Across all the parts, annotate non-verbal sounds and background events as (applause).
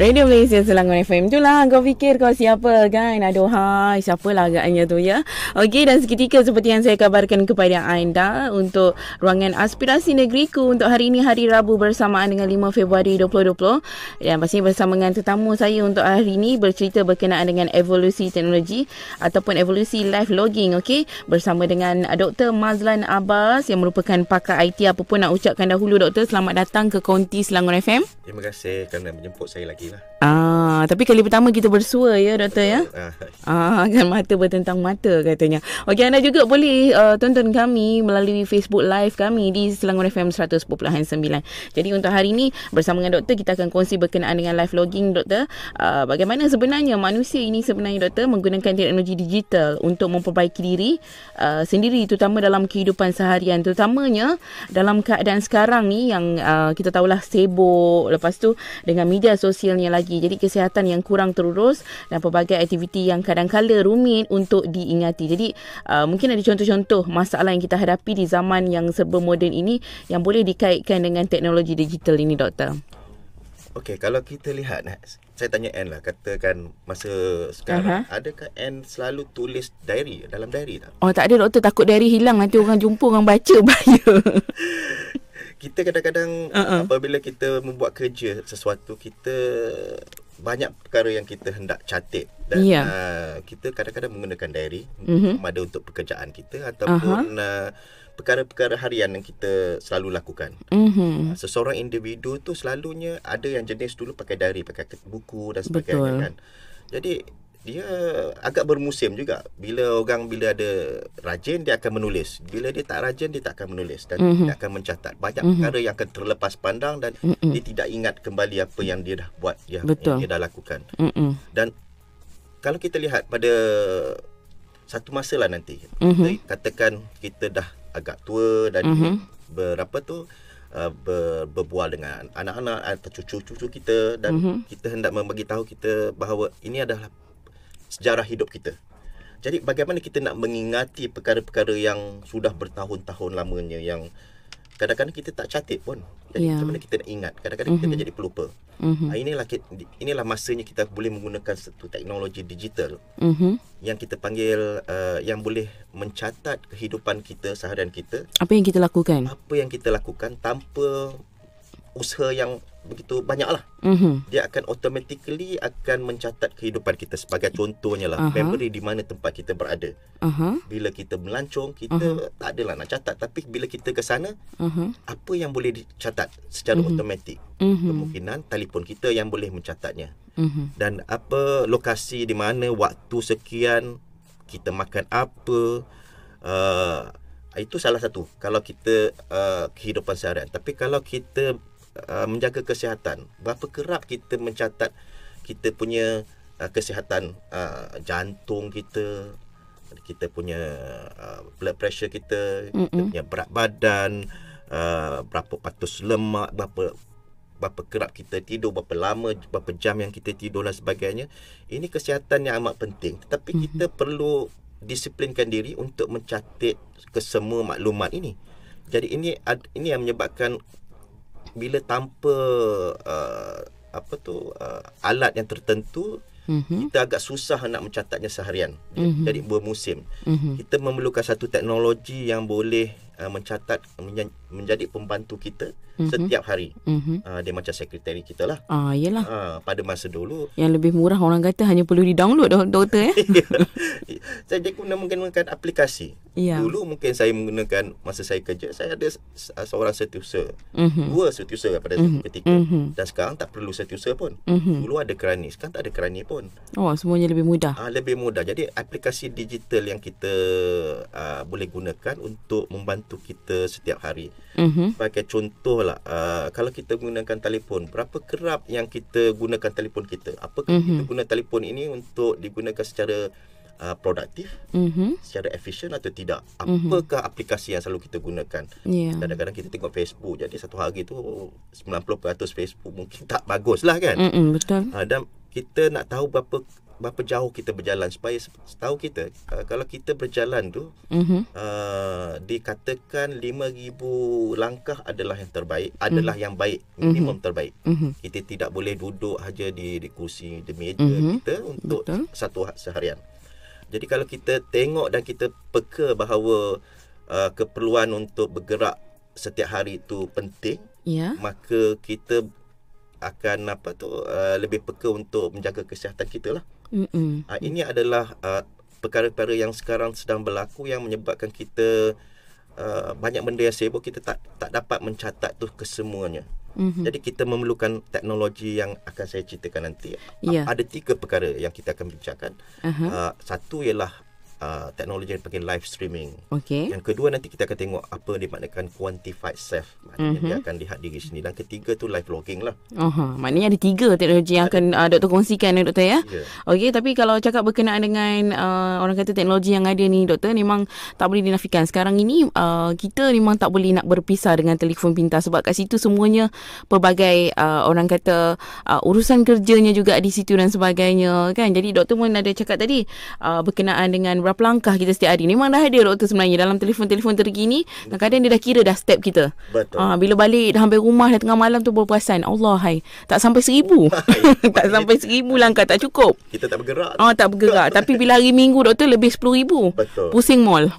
Radio Malaysia Selangor FM tu lah Kau fikir kau siapa kan? Aduh hai Siapalah agaknya tu ya? Okey dan seketika seperti yang saya kabarkan kepada anda Untuk ruangan aspirasi negeriku Untuk hari ini hari Rabu bersamaan dengan 5 Februari 2020 Dan pastinya bersama dengan tetamu saya untuk hari ini Bercerita berkenaan dengan evolusi teknologi Ataupun evolusi live logging okey? Bersama dengan Dr. Mazlan Abbas Yang merupakan pakar IT Apa pun nak ucapkan dahulu Doktor. Selamat datang ke Konti Selangor FM Terima kasih kerana menjemput saya lagi lah. Ah, tapi kali pertama kita bersua ya doktor ya. Ah, kan mata bertentang mata katanya. Okey anda juga boleh uh, tonton kami melalui Facebook live kami di Selangor FM 100.9. Jadi untuk hari ini bersama dengan doktor kita akan kongsi berkenaan dengan live logging doktor. Uh, bagaimana sebenarnya manusia ini sebenarnya doktor menggunakan teknologi digital untuk memperbaiki diri uh, sendiri terutama dalam kehidupan seharian terutamanya dalam keadaan sekarang ni yang uh, kita tahulah sibuk lepas tu dengan media sosial hasilnya lagi. Jadi kesihatan yang kurang terurus dan pelbagai aktiviti yang kadang-kala rumit untuk diingati. Jadi uh, mungkin ada contoh-contoh masalah yang kita hadapi di zaman yang serba moden ini yang boleh dikaitkan dengan teknologi digital ini doktor. Okey, kalau kita lihat saya tanya Anne lah katakan masa sekarang uh-huh. adakah Anne selalu tulis diary dalam diary tak? Oh tak ada doktor takut diary hilang nanti orang jumpa orang baca (laughs) bahaya. (laughs) kita kadang-kadang uh-uh. apabila kita membuat kerja sesuatu kita banyak perkara yang kita hendak catat dan yeah. uh, kita kadang-kadang menggunakan diary uh-huh. ada untuk pekerjaan kita ataupun uh-huh. uh, perkara-perkara harian yang kita selalu lakukan. Uh-huh. Seseorang individu tu selalunya ada yang jenis dulu pakai diary, pakai buku dan sebagainya Betul. kan. Jadi dia agak bermusim juga bila orang bila ada rajin dia akan menulis bila dia tak rajin dia tak akan menulis dan mm-hmm. dia akan mencatat banyak mm-hmm. perkara yang akan terlepas pandang dan mm-hmm. dia tidak ingat kembali apa yang dia dah buat ya, yang dia dah lakukan mm-hmm. dan kalau kita lihat pada satu masa lah nanti mm-hmm. kita, katakan kita dah agak tua dan mm-hmm. berapa tu Uh, ber, berbual dengan anak-anak atau cucu-cucu kita dan mm-hmm. kita hendak membagi tahu kita bahawa ini adalah sejarah hidup kita. Jadi bagaimana kita nak mengingati perkara-perkara yang sudah bertahun-tahun lamanya yang kadang-kadang kita tak catat pun. Jadi yeah. macam mana kita nak ingat? Kadang-kadang mm-hmm. kita mhm. jadi pelupa. Mm-hmm. inilah inilah masanya kita boleh menggunakan satu teknologi digital mm-hmm. yang kita panggil uh, yang boleh mencatat kehidupan kita seharian kita. Apa yang kita lakukan? Apa yang kita lakukan tanpa usaha yang begitu banyak lah. Mm-hmm. Dia akan automatically akan mencatat kehidupan kita sebagai contohnya lah. Uh-huh. Memory di mana tempat kita berada. Uh-huh. Bila kita melancong, kita uh-huh. tak adalah nak catat. Tapi bila kita ke sana, uh-huh. apa yang boleh dicatat secara uh-huh. automatik? Uh-huh. Kemungkinan telefon kita yang boleh mencatatnya. Uh-huh. Dan apa lokasi di mana waktu sekian, kita makan apa, uh, itu salah satu. Kalau kita uh, kehidupan seharian. Tapi kalau kita uh, menjaga kesihatan. Berapa kerap kita mencatat kita punya uh, kesihatan uh, jantung kita, kita punya uh, blood pressure kita, Mm-mm. kita punya berat badan, uh, berapa patus lemak, berapa berapa kerap kita tidur, berapa lama, berapa jam yang kita tidur dan sebagainya. Ini kesihatan yang amat penting. Tetapi mm-hmm. kita perlu disiplinkan diri untuk mencatat kesemua maklumat ini. Jadi ini ini yang menyebabkan bila tanpa uh, apa tu uh, alat yang tertentu mm-hmm. kita agak susah nak mencatatnya seharian mm-hmm. jadi bermusim mm-hmm. kita memerlukan satu teknologi yang boleh uh, mencatat menjadi pembantu kita mm-hmm. setiap hari. Mm-hmm. Uh, dia macam sekretari kita lah. Ah, iyalah. Uh, pada masa dulu. Yang lebih murah orang kata hanya perlu di-download doktor eh. (laughs) saya guna menggunakan aplikasi. Yeah. Dulu mungkin saya menggunakan masa saya kerja saya ada seorang setiausaha. Mm-hmm. Dua setiausaha pada mm-hmm. ketika. Mm-hmm. Dan sekarang tak perlu setiausaha pun. Mm-hmm. Dulu ada kerani, sekarang tak ada kerani pun. Oh, semuanya lebih mudah. Ah, uh, lebih mudah. Jadi aplikasi digital yang kita uh, boleh gunakan untuk membantu kita setiap hari. Mm-hmm. Sebagai contoh lah, uh, kalau kita gunakan telefon, berapa kerap yang kita gunakan telefon kita? Apakah mm-hmm. kita guna telefon ini untuk digunakan secara uh, produktif, mm-hmm. secara efisien atau tidak? Mhm. Apakah mm-hmm. aplikasi yang selalu kita gunakan? Yeah. Kadang-kadang kita tengok Facebook, jadi satu hari tu 90% Facebook mungkin (laughs) tak bagus lah kan? Mm-hmm, betul. Uh, dan kita nak tahu berapa berapa jauh kita berjalan supaya tahu kita uh, kalau kita berjalan tu Mhm. uh, dikatakan 5000 langkah adalah yang terbaik adalah yang baik minimum terbaik Mhm. kita tidak boleh duduk haja di di kursi di meja Mhm. kita untuk Betul. satu ha- seharian jadi kalau kita tengok dan kita peka bahawa uh, keperluan untuk bergerak setiap hari itu penting Ya. maka kita akan apa tu uh, lebih peka untuk menjaga kesihatan kita lah. Mm-mm. Uh, ini adalah uh, perkara-perkara yang sekarang sedang berlaku yang menyebabkan kita uh, banyak benda yang sibuk kita tak tak dapat mencatat tu kesemuanya. Mhm. Jadi kita memerlukan teknologi yang akan saya ceritakan nanti. Ya. A- Ada tiga perkara yang kita akan bincangkan. Aha. Uh, satu ialah uh, teknologi yang dipanggil live streaming. Okey. Yang kedua nanti kita akan tengok apa dimaknakan quantified self. Maknanya Mhm. mm-hmm. dia akan lihat diri sendiri. Dan ketiga tu live logging lah. Aha, maknanya ada tiga teknologi yang akan uh, doktor kongsikan ya doktor ya. Ya. Okey, tapi kalau cakap berkenaan dengan uh, orang kata teknologi yang ada ni doktor memang tak boleh dinafikan. Sekarang ini uh, kita memang tak boleh nak berpisah dengan telefon pintar sebab kat situ semuanya pelbagai uh, orang kata uh, urusan kerjanya juga di situ dan sebagainya kan. Jadi doktor pun ada cakap tadi uh, berkenaan dengan berapa langkah kita setiap hari. Memang dah ada doktor sebenarnya dalam telefon-telefon terkini. Kadang-kadang dia dah kira dah step kita. Betul. Ah, bila balik dah sampai rumah dah tengah malam tu baru perasan Allah hai tak sampai seribu (laughs) (laughs) tak sampai seribu langkah tak cukup Kita tak bergerak. Ah tak bergerak (laughs) Tapi bila hari minggu doktor lebih RM10,000 Betul. Pusing mall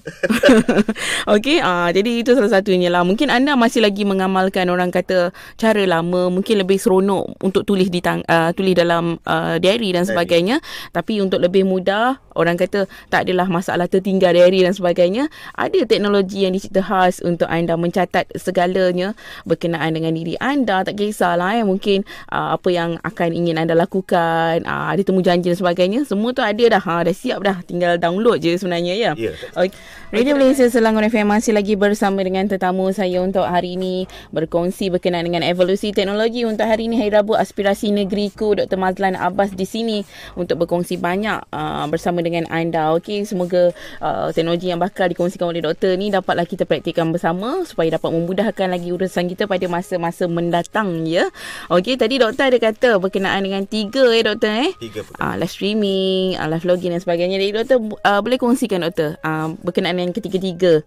Okey ah, Jadi itu salah satunya lah Mungkin anda masih lagi mengamalkan Orang kata Cara lama Mungkin lebih seronok Untuk tulis di tang, uh, Tulis dalam uh, Diary dan Diary. sebagainya Tapi untuk lebih mudah Orang kata Tak adalah masalah tertinggal diary dan sebagainya Ada teknologi yang dicipta khas Untuk anda mencatat segalanya Berkenaan dengan diri anda Tak kisahlah eh Mungkin uh, Apa yang akan ingin anda lakukan uh, Ada temu janji dan sebagainya Semua tu ada dah ha, Dah siap dah Tinggal download je sebenarnya ya Ya. Okay. Radio Malaysia Selangor FM masih lagi bersama dengan tetamu saya untuk hari ini berkongsi berkenaan dengan evolusi teknologi untuk hari ini Hari Rabu Aspirasi Negeriku Dr. Mazlan Abbas di sini untuk berkongsi banyak uh, bersama dengan anda. Okey, semoga uh, teknologi yang bakal dikongsikan oleh doktor ni dapatlah kita praktikkan bersama supaya dapat memudahkan lagi urusan kita pada masa-masa mendatang ya. Okey, tadi doktor ada kata berkenaan dengan tiga eh doktor eh. Tiga uh, live streaming, uh, live vlogging dan sebagainya. Jadi doktor uh, boleh kongsikan doktor uh, berkenaan dengan ketiga-tiga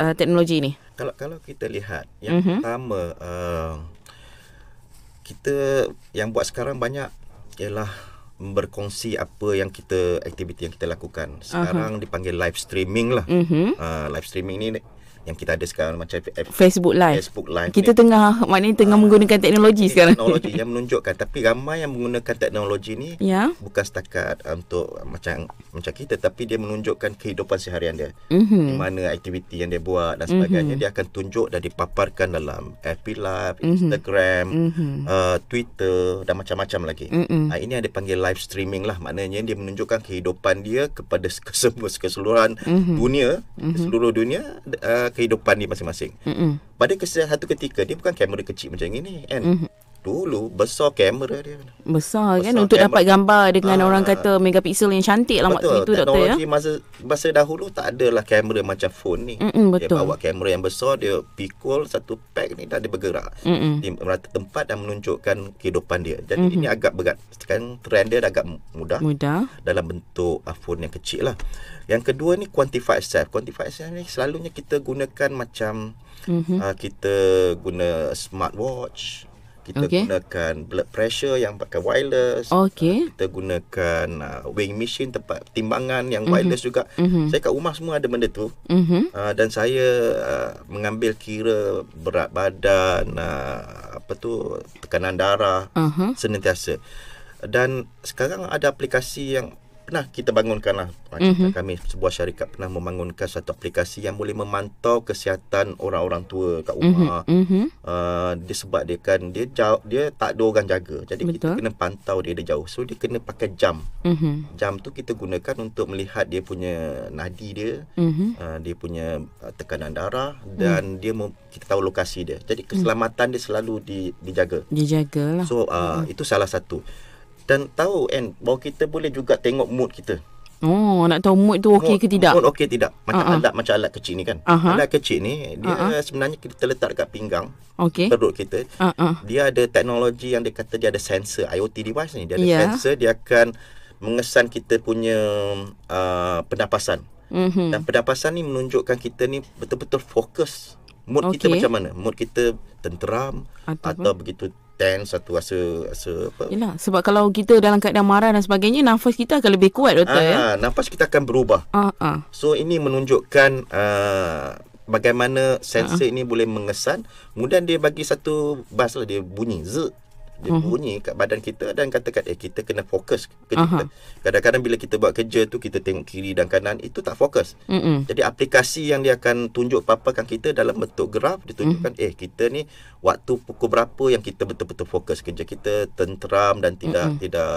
uh, teknologi ni. Kalau kalau kita lihat yang mm-hmm. pertama uh, kita yang buat sekarang banyak ialah berkongsi apa yang kita aktiviti yang kita lakukan. Sekarang uh-huh. dipanggil live streaming lah. Mhm. Uh, live streaming ni yang kita ada sekarang macam F- Facebook Live. Facebook Live Kita ni. tengah maknanya tengah Ah, menggunakan teknologi Ini sekarang. Teknologi yang (laughs) menunjukkan tapi ramai yang menggunakan teknologi ni Ya. bukan setakat uh, untuk uh, macam macam kita tapi dia menunjukkan kehidupan seharian dia. Mhm. Di mana aktiviti yang dia buat dan sebagainya dia akan tunjuk dan dipaparkan dalam FB Live, Instagram, Mhm. uh, Twitter dan macam-macam lagi. Mhm. Uh, ini yang dipanggil live streaming lah maknanya dia menunjukkan kehidupan dia kepada (laughs) kesemua keseluruhan dunia, seluruh dunia uh, kehidupan dia masing-masing. Mhm. Pada satu ketika dia bukan kamera kecil macam ini kan. Mhm. Dulu besar kamera dia. Besar, kan untuk kamera. dapat gambar dengan Ah. orang kata megapiksel yang cantik lah waktu itu doktor ya. teknologi masa masa dahulu tak adalah kamera macam phone ni. Mm-mm, Dia betul. bawa kamera yang besar, dia pikul satu pack ni dah dia bergerak. Mm-mm. Di merata tempat dan menunjukkan kehidupan dia. Jadi Mhm. mm-hmm. ini agak berat. Sekarang trend dia agak mudah Mudah. dalam bentuk uh, phone yang kecil lah. Yang kedua ni quantified self. Quantified self ni selalunya kita gunakan macam Mhm. uh, kita guna smartwatch, kita Okey. gunakan blood pressure yang pakai wireless, Okey. kita gunakan uh, weighing machine tempat timbangan yang wireless juga. Mhm. Saya kat rumah semua ada benda tu. Mhm. Uh, dan saya uh, mengambil kira berat badan uh, apa tu tekanan darah Aha. senantiasa. Dan sekarang ada aplikasi yang pernah kita bangunkan lah Mhm. mm-hmm. kami sebuah syarikat pernah membangunkan satu aplikasi yang boleh memantau kesihatan orang-orang tua kat rumah. Mhm. Mhm. Uh, dia sebab dia kan dia jauh dia tak ada orang jaga. Jadi Betul. kita kena pantau dia dia jauh. So dia kena pakai jam. Mhm. Jam tu kita gunakan untuk melihat dia punya nadi dia, Mhm. uh, dia punya uh, tekanan darah dan dia mem- kita tahu lokasi dia. Jadi keselamatan dia selalu di, dijaga. Dijagalah. So uh, itu salah satu. Dan tahu kan bahawa kita boleh juga tengok mood kita. Oh, nak tahu mood tu okey ke tidak? Mood okey tidak. Macam ah. alat macam alat kecil ni kan. Aha. Alat kecil ni dia Ah, sebenarnya kita letak dekat pinggang Okey. perut kita. Ah. Dia ada teknologi yang dia kata dia ada sensor IoT device ni. Dia ada Ya. sensor dia akan mengesan kita punya uh, pendapasan. Mm-hmm. Dan pendapasan ni menunjukkan kita ni betul-betul fokus. Mood okay. kita macam mana? Mood kita tenteram atau, atau begitu tense atau rasa rasa apa? Yalah, sebab kalau kita dalam keadaan marah dan sebagainya, nafas kita akan lebih kuat doktor ah, ya. nafas kita akan berubah. Ah, ah. So ini menunjukkan uh, bagaimana sensor uh-huh. ini boleh mengesan kemudian dia bagi satu bas lah dia bunyi z dia uh-huh. bunyi kat badan kita dan katakan eh kita kena fokus kerja uh-huh. kita. Kadang-kadang bila kita buat kerja tu kita tengok kiri dan kanan itu tak fokus. Uh-uh. Jadi aplikasi yang dia akan tunjuk paparkan kita dalam bentuk graf ditunjukkan uh-huh. eh kita ni waktu pukul berapa yang kita betul-betul fokus kerja kita tenteram dan tidak uh-uh. tidak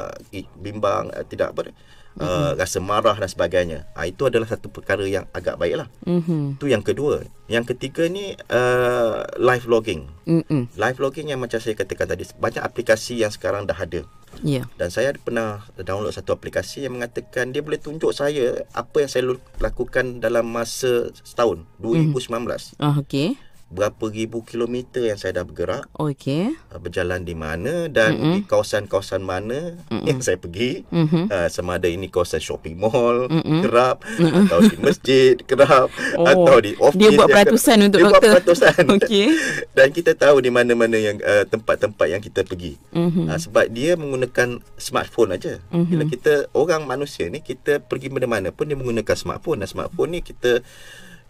bimbang eh, tidak apa uh, rasa marah dan sebagainya. Uh, itu adalah satu perkara yang agak baiklah. Mm-hmm. Itu yang kedua. Yang ketiga ni uh, live logging. Mm-hmm. Live logging yang macam saya katakan tadi banyak aplikasi yang sekarang dah ada. Yeah. Dan saya pernah download satu aplikasi yang mengatakan dia boleh tunjuk saya apa yang saya lakukan dalam masa setahun 2019. Mm-hmm. Oh, okay berapa ribu kilometer yang saya dah bergerak. Okey. Uh, berjalan di mana dan mm-hmm. di kawasan-kawasan mana mm-hmm. yang saya pergi. Mm-hmm. Uh, sama ada ini kawasan shopping mall, mm-hmm. kerap mm-hmm. atau di masjid, kerap oh. atau di office. Dia buat peratusan kerap. untuk dia doktor. Dia buat peratusan. (laughs) Okey. dan kita tahu di mana-mana yang uh, tempat-tempat yang kita pergi. Mm-hmm. Uh, sebab dia menggunakan smartphone aja. Mm-hmm. Bila kita orang manusia ni kita pergi mana-mana pun dia menggunakan smartphone dan smartphone ni kita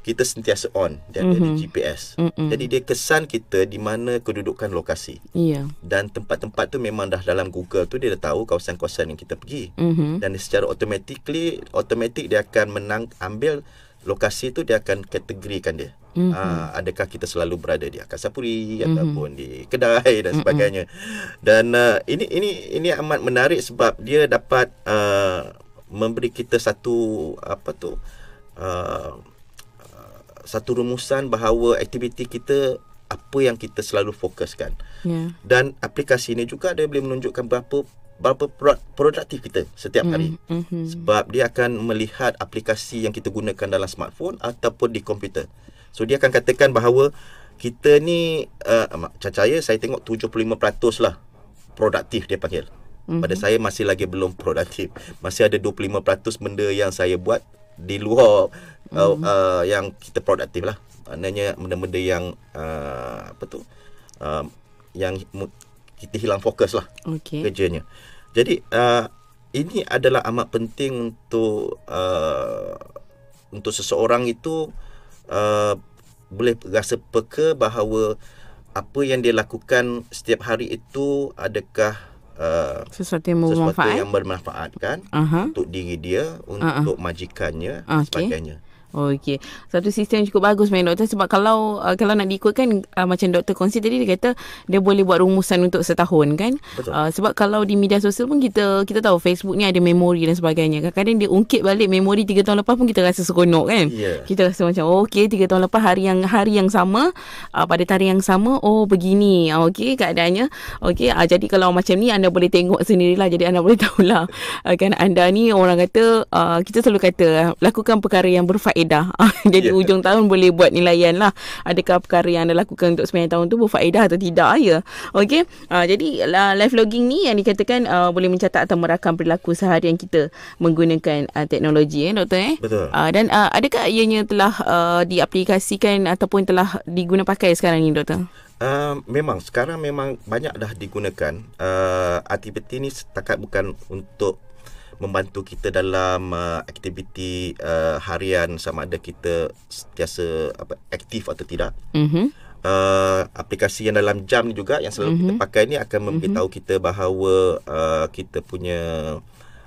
kita sentiasa on dan mm-hmm. ada mhm. GPS. Mm-hmm. Jadi dia kesan kita di mana kedudukan lokasi. Yeah. Dan tempat-tempat tu memang dah dalam Google tu dia dah tahu kawasan-kawasan yang kita pergi. Mm-hmm. Dan secara automatically automatic dia akan menang ambil lokasi tu dia akan kategorikan dia. Mm-hmm. Uh, adakah kita selalu berada di Akasapuri mm-hmm. ataupun di Kedai dan sebagainya. Mm-hmm. Dan uh, ini ini ini amat menarik sebab dia dapat uh, memberi kita satu apa tu uh, satu rumusan bahawa aktiviti kita apa yang kita selalu fokuskan. Yeah. Dan aplikasi ini juga dia boleh menunjukkan berapa berapa produktif kita setiap hari. Mm-hmm. Sebab dia akan melihat aplikasi yang kita gunakan dalam smartphone ataupun di komputer. So dia akan katakan bahawa kita ni uh, cacaya saya tengok 75% lah produktif dia panggil. Mm-hmm. Pada saya masih lagi belum produktif. Masih ada 25% benda yang saya buat di luar. Uh, uh, yang kita produktif lah maknanya benda-benda yang uh, apa tu uh, yang kita hilang fokus lah okay. kerjanya jadi uh, ini adalah amat penting untuk uh, untuk seseorang itu uh, boleh rasa peka bahawa apa yang dia lakukan setiap hari itu adakah Uh, sesuatu yang bermanfaat sesuatu yang bermanfaat kan uh-huh. untuk diri dia untuk uh-huh. majikannya okay. sebagainya Oh, okey. Satu sistem yang cukup bagus main doktor sebab kalau uh, kalau nak diikutkan uh, macam doktor kongsi tadi dia kata dia boleh buat rumusan untuk setahun kan. Betul. Uh, sebab kalau di media sosial pun kita kita tahu Facebook ni ada memori dan sebagainya. Kadang-kadang dia ungkit balik memori 3 tahun lepas pun kita rasa seronok kan. Yeah. Kita rasa macam oh, okey 3 tahun lepas hari yang hari yang sama uh, pada tarikh yang sama oh begini. Uh, okey keadaannya. Okey uh, jadi kalau macam ni anda boleh tengok sendirilah jadi anda boleh (laughs) tahulah uh, kan anda ni orang kata uh, kita selalu kata lakukan perkara yang berfaedah berfaedah. (laughs) Jadi yeah. ujung tahun boleh buat nilaian lah. Adakah perkara yang anda lakukan untuk sepanjang tahun tu berfaedah atau tidak ya. Okey. Uh, jadi live logging ni yang dikatakan uh, boleh mencatat atau merakam perilaku seharian kita menggunakan uh, teknologi ya doktor eh. Betul. Uh, dan uh, adakah ianya telah uh, diaplikasikan ataupun telah diguna pakai sekarang ni doktor? Uh, memang sekarang memang banyak dah digunakan uh, aktiviti ni setakat bukan untuk membantu kita dalam uh, aktiviti uh, harian sama ada kita sentiasa apa aktif atau tidak. Mm-hmm. Uh, aplikasi yang dalam jam ni juga yang selalu mm-hmm. kita pakai ni akan memberitahu mm-hmm. kita bahawa uh, kita punya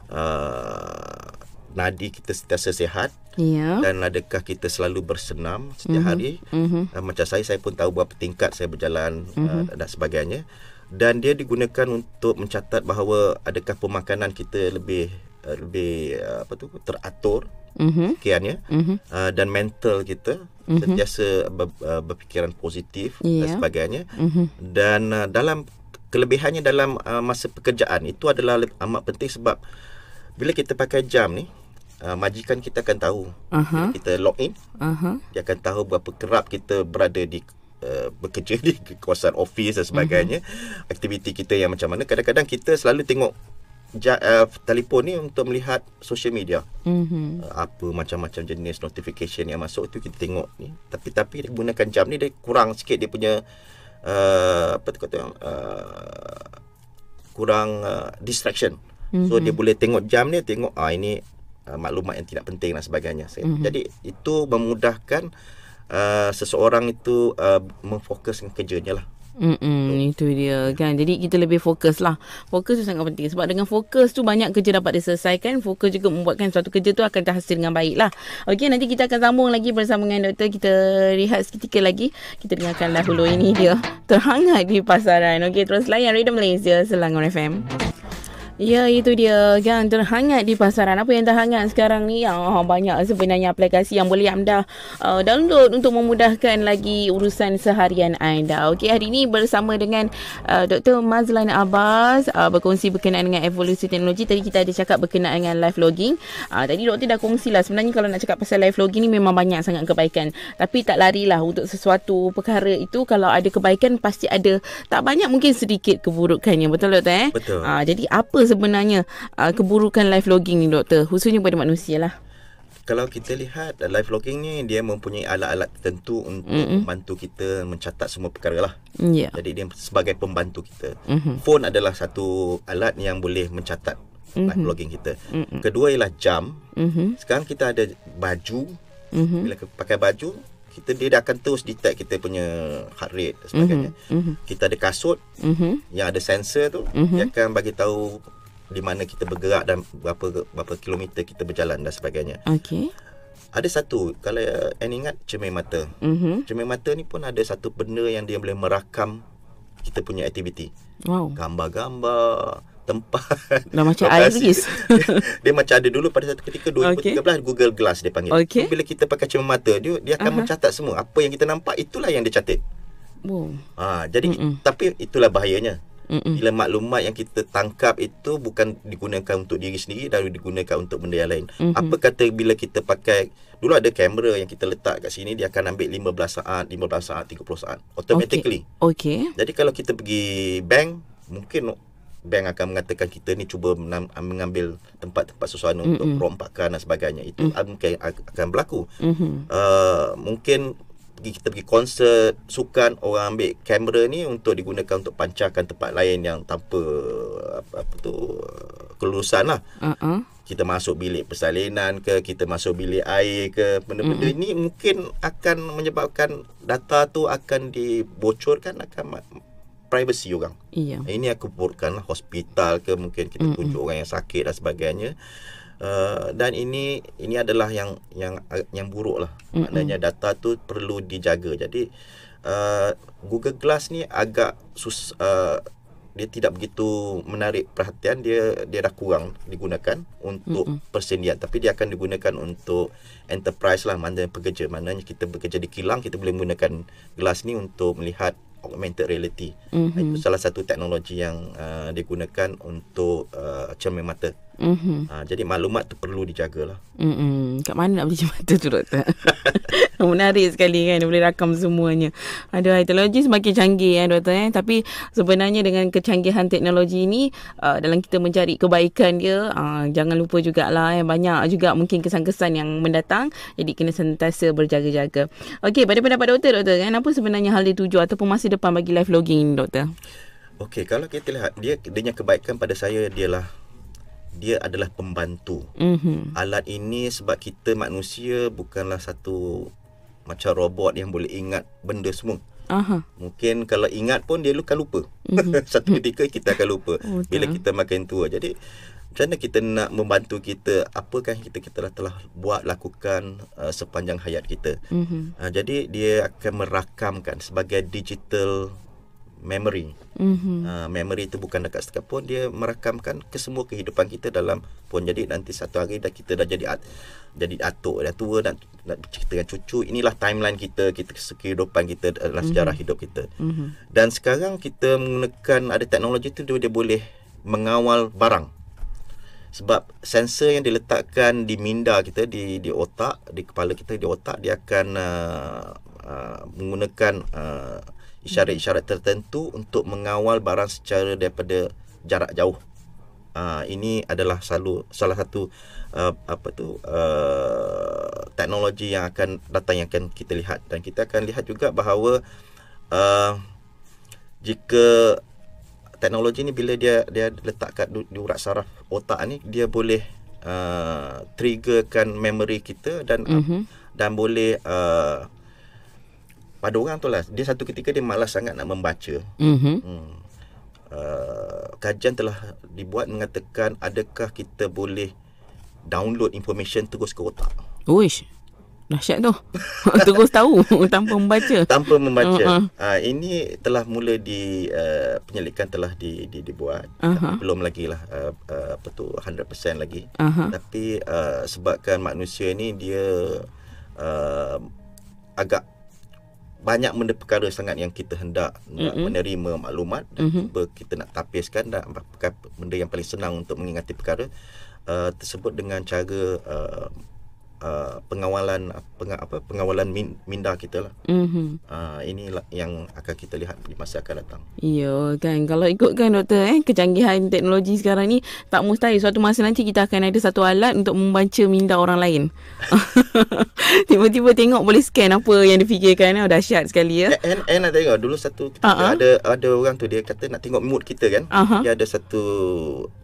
uh, nadi kita sentiasa sihat. Yeah. Dan adakah kita selalu bersenam setiap mm-hmm. hari? Mm-hmm. Uh, macam saya saya pun tahu berapa tingkat saya berjalan mm-hmm. uh, dan sebagainya dan dia digunakan untuk mencatat bahawa adakah pemakanan kita lebih uh, lebih uh, apa tu teratur mm-hmm. sekiannya mm-hmm. uh, dan mental kita mm-hmm. sentiasa ber, uh, berfikiran positif yeah. dan sebagainya mm-hmm. dan uh, dalam kelebihannya dalam uh, masa pekerjaan itu adalah amat penting sebab bila kita pakai jam ni uh, majikan kita akan tahu uh-huh. kita log in uh-huh. dia akan tahu berapa kerap kita berada di Uh, bekerja di (laughs) kawasan office dan sebagainya uh-huh. aktiviti kita yang macam mana kadang-kadang kita selalu tengok ja, uh, telefon ni untuk melihat social media. Mhm. Uh, apa macam-macam jenis notification yang masuk tu kita tengok ni. Tapi tapi dia gunakan jam ni dia kurang sikit dia punya uh, apa tu kata uh, kurang uh, distraction. Mm-hmm. So dia boleh tengok jam ni tengok ah ini uh, maklumat yang tidak penting dan sebagainya. Mm-hmm. Jadi itu memudahkan uh, seseorang itu uh, memfokuskan kerjanya lah. Mm-mm, itu dia kan? Jadi kita lebih fokus lah. Fokus tu sangat penting. Sebab dengan fokus tu Banyak kerja dapat diselesaikan Fokus juga membuatkan Suatu kerja tu akan terhasil dengan baik lah. Okey nanti kita akan sambung lagi Bersama dengan doktor. Kita rehat seketika lagi. Kita dengarkan dahulu ini dia Terhangat di pasaran. Okey terus layan Radio Malaysia Selangor FM Ya itu dia kan terhangat di pasaran apa yang terhangat sekarang ni oh, banyak sebenarnya aplikasi yang boleh anda uh, download untuk memudahkan lagi urusan seharian anda. Okey hari ini bersama dengan uh, Dr. Mazlan Abbas uh, berkongsi berkenaan dengan evolusi teknologi. Tadi kita ada cakap berkenaan dengan live logging. Uh, tadi doktor dah kongsi lah sebenarnya kalau nak cakap pasal live logging ni memang banyak sangat kebaikan. Tapi tak larilah untuk sesuatu perkara itu kalau ada kebaikan pasti ada tak banyak mungkin sedikit keburukannya. Betul doktor eh? Betul. Uh, jadi apa sebenarnya uh, keburukan live logging ni doktor khususnya pada manusia lah kalau kita lihat uh, live logging ni dia mempunyai alat-alat tertentu untuk Mm-mm. membantu kita mencatat semua perkara lah. Yeah. Jadi dia sebagai pembantu kita. Mhm. Phone adalah satu alat yang boleh mencatat live Mhm. logging kita. Mm-mm. Kedua ialah jam. Mhm. Sekarang kita ada baju. Mhm. Bila kita pakai baju, kita dia akan terus detect kita punya heart rate dan sebagainya. Mhm. Kita ada kasut Mhm. yang ada sensor tu, Mhm. dia akan bagi tahu di mana kita bergerak dan berapa berapa kilometer kita berjalan dan sebagainya. Okey. Ada satu kalau uh, ingat cermin mata. Mhm. Cermin mata ni pun ada satu benda yang dia boleh merakam kita punya aktiviti. Wow. Gambar-gambar, tempat. Dah macam lokasi. iris. (laughs) dia macam ada dulu pada satu ketika 2013 okay. Google Glass dia panggil. Okey. So, bila kita pakai cermin mata dia dia akan Aha. mencatat semua apa yang kita nampak itulah yang dia catat. wow. Ha, jadi Mm-mm. tapi itulah bahayanya. Mm-mm. Bila maklumat yang kita tangkap itu bukan digunakan untuk diri sendiri dan digunakan untuk benda yang lain. Mhm. Apa kata bila kita pakai dulu ada kamera yang kita letak kat sini dia akan ambil 15 saat, 15 saat, 30 saat automatically. Okey. Jadi kalau kita pergi bank mungkin bank akan mengatakan kita ni cuba mengambil tempat-tempat sesuatu untuk Mm-mm. perombakan dan sebagainya. Itu mm. mungkin akan berlaku. Mhm. Uh, mungkin pergi kita pergi konsert sukan orang ambil kamera ni untuk digunakan untuk pancarkan tempat lain yang tanpa apa, apa tu kelulusan lah Uh-uh. kita masuk bilik persalinan ke kita masuk bilik air ke benda-benda Mm-mm. ni mungkin akan menyebabkan data tu akan dibocorkan akan ma- privacy orang Iya. ini aku keburukan lah hospital ke mungkin kita Mm-mm. tunjuk orang yang sakit dan sebagainya Uh, dan ini ini adalah yang yang yang buruk lah. Mm-mm. Maknanya data tu perlu dijaga. Jadi uh, Google Glass ni agak sus uh, dia tidak begitu menarik perhatian dia dia dah kurang digunakan untuk Mm-mm. persendian tapi dia akan digunakan untuk enterprise lah mana pekerja maknanya kita bekerja di kilang kita boleh menggunakan glass ni untuk melihat augmented reality Mhm. itu salah satu teknologi yang uh, digunakan untuk uh, cermin mata Mhm. uh, jadi maklumat tu perlu dijagalah Mm-mm. Kat mana nak beli mata tu doktor? (laughs) Menarik sekali kan boleh rakam semuanya Aduh teknologi semakin canggih ya doktor eh. Tapi sebenarnya dengan kecanggihan teknologi ini uh, Dalam kita mencari kebaikan dia uh, Jangan lupa jugalah eh, Banyak juga mungkin kesan-kesan yang mendatang Jadi kena sentiasa berjaga-jaga Okey pada pendapat doktor doktor kan Apa sebenarnya hal dituju Ataupun masa depan bagi live logging doktor? okey kalau kita lihat dia dia kebaikan pada saya dialah dia adalah pembantu Mhm. alat ini sebab kita manusia bukanlah satu macam robot yang boleh ingat benda semua Aha. Mungkin kalau ingat pun dia akan lupa. Mhm. (laughs) Satu ketika kita akan lupa Oh, bila kita makin tua. Jadi macam mana kita nak membantu kita apakah yang kita kita telah, telah buat lakukan uh, sepanjang hayat kita. Mhm. Uh, jadi dia akan merakamkan sebagai digital memory. Mhm. Uh, memory itu bukan dekat setiap pun dia merakamkan ke semua kehidupan kita dalam pun jadi nanti satu hari dah kita dah jadi at, jadi atuk dah tua nak nak cerita dengan cucu inilah timeline kita kita kehidupan kita adalah sejarah hidup kita Mhm. dan sekarang kita menggunakan ada teknologi tu dia, dia boleh mengawal barang sebab sensor yang diletakkan di minda kita di di otak di kepala kita di otak dia akan uh, uh, menggunakan uh, isyarat-isyarat tertentu untuk mengawal barang secara daripada jarak jauh uh, ini adalah selalu salah satu uh, apa tu uh, teknologi yang akan datang yang akan kita lihat dan kita akan lihat juga bahawa uh, jika teknologi ni bila dia dia letak kat di, di urat saraf otak ni dia boleh uh, triggerkan memory kita dan mm-hmm. uh, dan boleh uh, pada orang tu lah dia satu ketika dia malas sangat nak membaca mm-hmm. hmm. uh, kajian telah dibuat mengatakan adakah kita boleh download information terus ke otak Uish Dahsyat tu. (laughs) Terus tahu (laughs) tanpa membaca. Tanpa membaca. Uh-huh. Uh, ini telah mula di uh, penyelidikan telah di, di dibuat. Uh-huh. belum lagi lah uh, uh, apa tu 100% lagi. Uh-huh. Tapi uh, sebabkan manusia ni dia uh, agak banyak benda perkara sangat yang kita hendak uh-huh. menerima maklumat dan uh-huh. kita nak tapiskan dan benda yang paling senang untuk mengingati perkara uh, tersebut dengan cara uh, Uh, pengawalan peng, apa pengawalan min, minda kita lah. Mm-hmm. Uh, inilah yang akan kita lihat di masa akan datang. Ya kan kalau ikutkan doktor eh kecanggihan teknologi sekarang ni tak mustahil suatu masa nanti kita akan ada satu alat untuk membaca minda orang lain. (laughs) Tiba-tiba tengok boleh scan apa yang difikirkan eh dahsyat sekali ya. And, and nak tengok dulu satu uh-huh. ada ada orang tu dia kata nak tengok mood kita kan. Uh-huh. Dia ada satu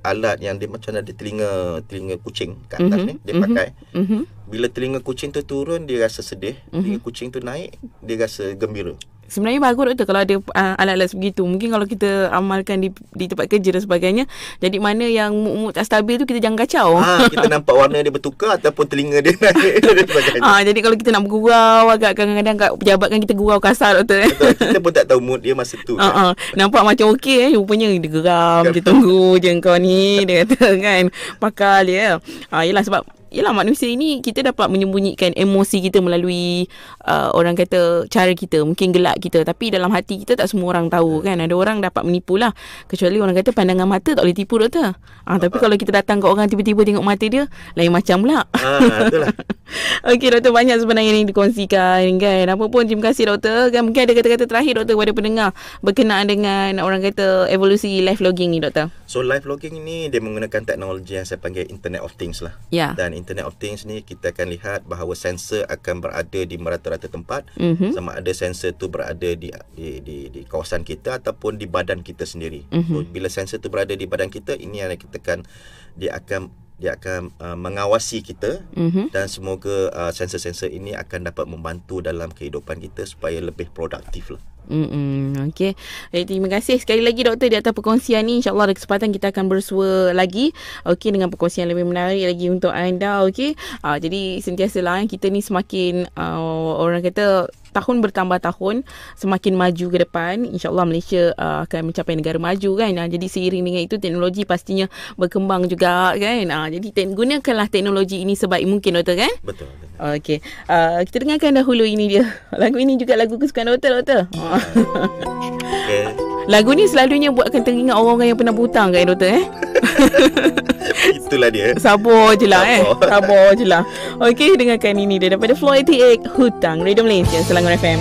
alat yang dia macam ada telinga telinga kucing kat atas mm-hmm. ni dia pakai. Mm-hmm bila telinga kucing tu turun dia rasa sedih mm-hmm. telinga kucing tu naik dia rasa gembira Sebenarnya bagus doktor kalau ada uh, alat-alat sebegitu. Mungkin kalau kita amalkan di di tempat kerja dan sebagainya. Jadi mana yang mood tak stabil tu kita jangan kacau. Ha, kita (laughs) nampak warna dia bertukar ataupun telinga dia naik (laughs) dan sebagainya. Ha, jadi kalau kita nak bergurau agak kadang-kadang kat pejabat kan kita gurau kasar doktor. Betul, kita pun tak tahu mood dia masa tu. Ha, ha. Nampak macam okey eh. Rupanya dia geram. dia tunggu je kau ni. Dia kata kan. Pakal dia. Ha, yelah sebab Yelah manusia ini kita dapat menyembunyikan emosi kita melalui uh, orang kata cara kita mungkin gelak kita. Tapi dalam hati kita tak semua orang tahu kan? Ada orang dapat menipu lah. Kecuali orang kata pandangan mata tak boleh tipu doktor. Ah, tapi kalau kita datang ke orang tiba-tiba tengok mata dia lain macam pula. Ah, itulah (laughs) Okey doktor banyak sebenarnya yang dikongsikan kan? Apa pun terima kasih doktor. Kan mungkin ada kata-kata terakhir doktor kepada pendengar berkenaan dengan orang kata evolusi live logging ni doktor. So live logging ni dia menggunakan teknologi yang saya panggil internet of things lah. Ya. Dan Internet of Things ni kita akan lihat bahawa sensor akan berada di merata-rata tempat mm-hmm. sama ada sensor tu berada di di di di kawasan kita ataupun di badan kita sendiri. Mm-hmm. So, bila sensor tu berada di badan kita ini yang kita akan dia akan dia akan uh, mengawasi kita mm-hmm. dan semoga uh, sensor-sensor ini akan dapat membantu dalam kehidupan kita supaya lebih produktif lah. Mm-mm, okay. Eh, terima kasih sekali lagi doktor di atas perkongsian ni. InsyaAllah ada kesempatan kita akan bersua lagi. Okay, dengan perkongsian lebih menarik lagi untuk anda. Okay. Uh, jadi sentiasalah eh, kita ni semakin uh, orang kata tahun bertambah tahun semakin maju ke depan insyaallah Malaysia uh, akan mencapai negara maju kan? Uh, jadi seiring dengan itu teknologi pastinya berkembang juga kan? Uh, jadi te- gunakanlah teknologi ini sebaik mungkin doktor kan? Betul, betul. okey. Uh, kita dengarkan dahulu ini dia. (laughs) Lagu ini juga lagu kesukaan doktor doktor. (laughs) Okay. lagu ni selalunya buatkan teringat orang-orang yang pernah butang kan doktor eh (laughs) Itulah dia. Sabar je lah eh. Sabar. Je lah. Okay dengarkan ini dia Daripada Floyd 88 Hutang Radio Malaysia Selangor FM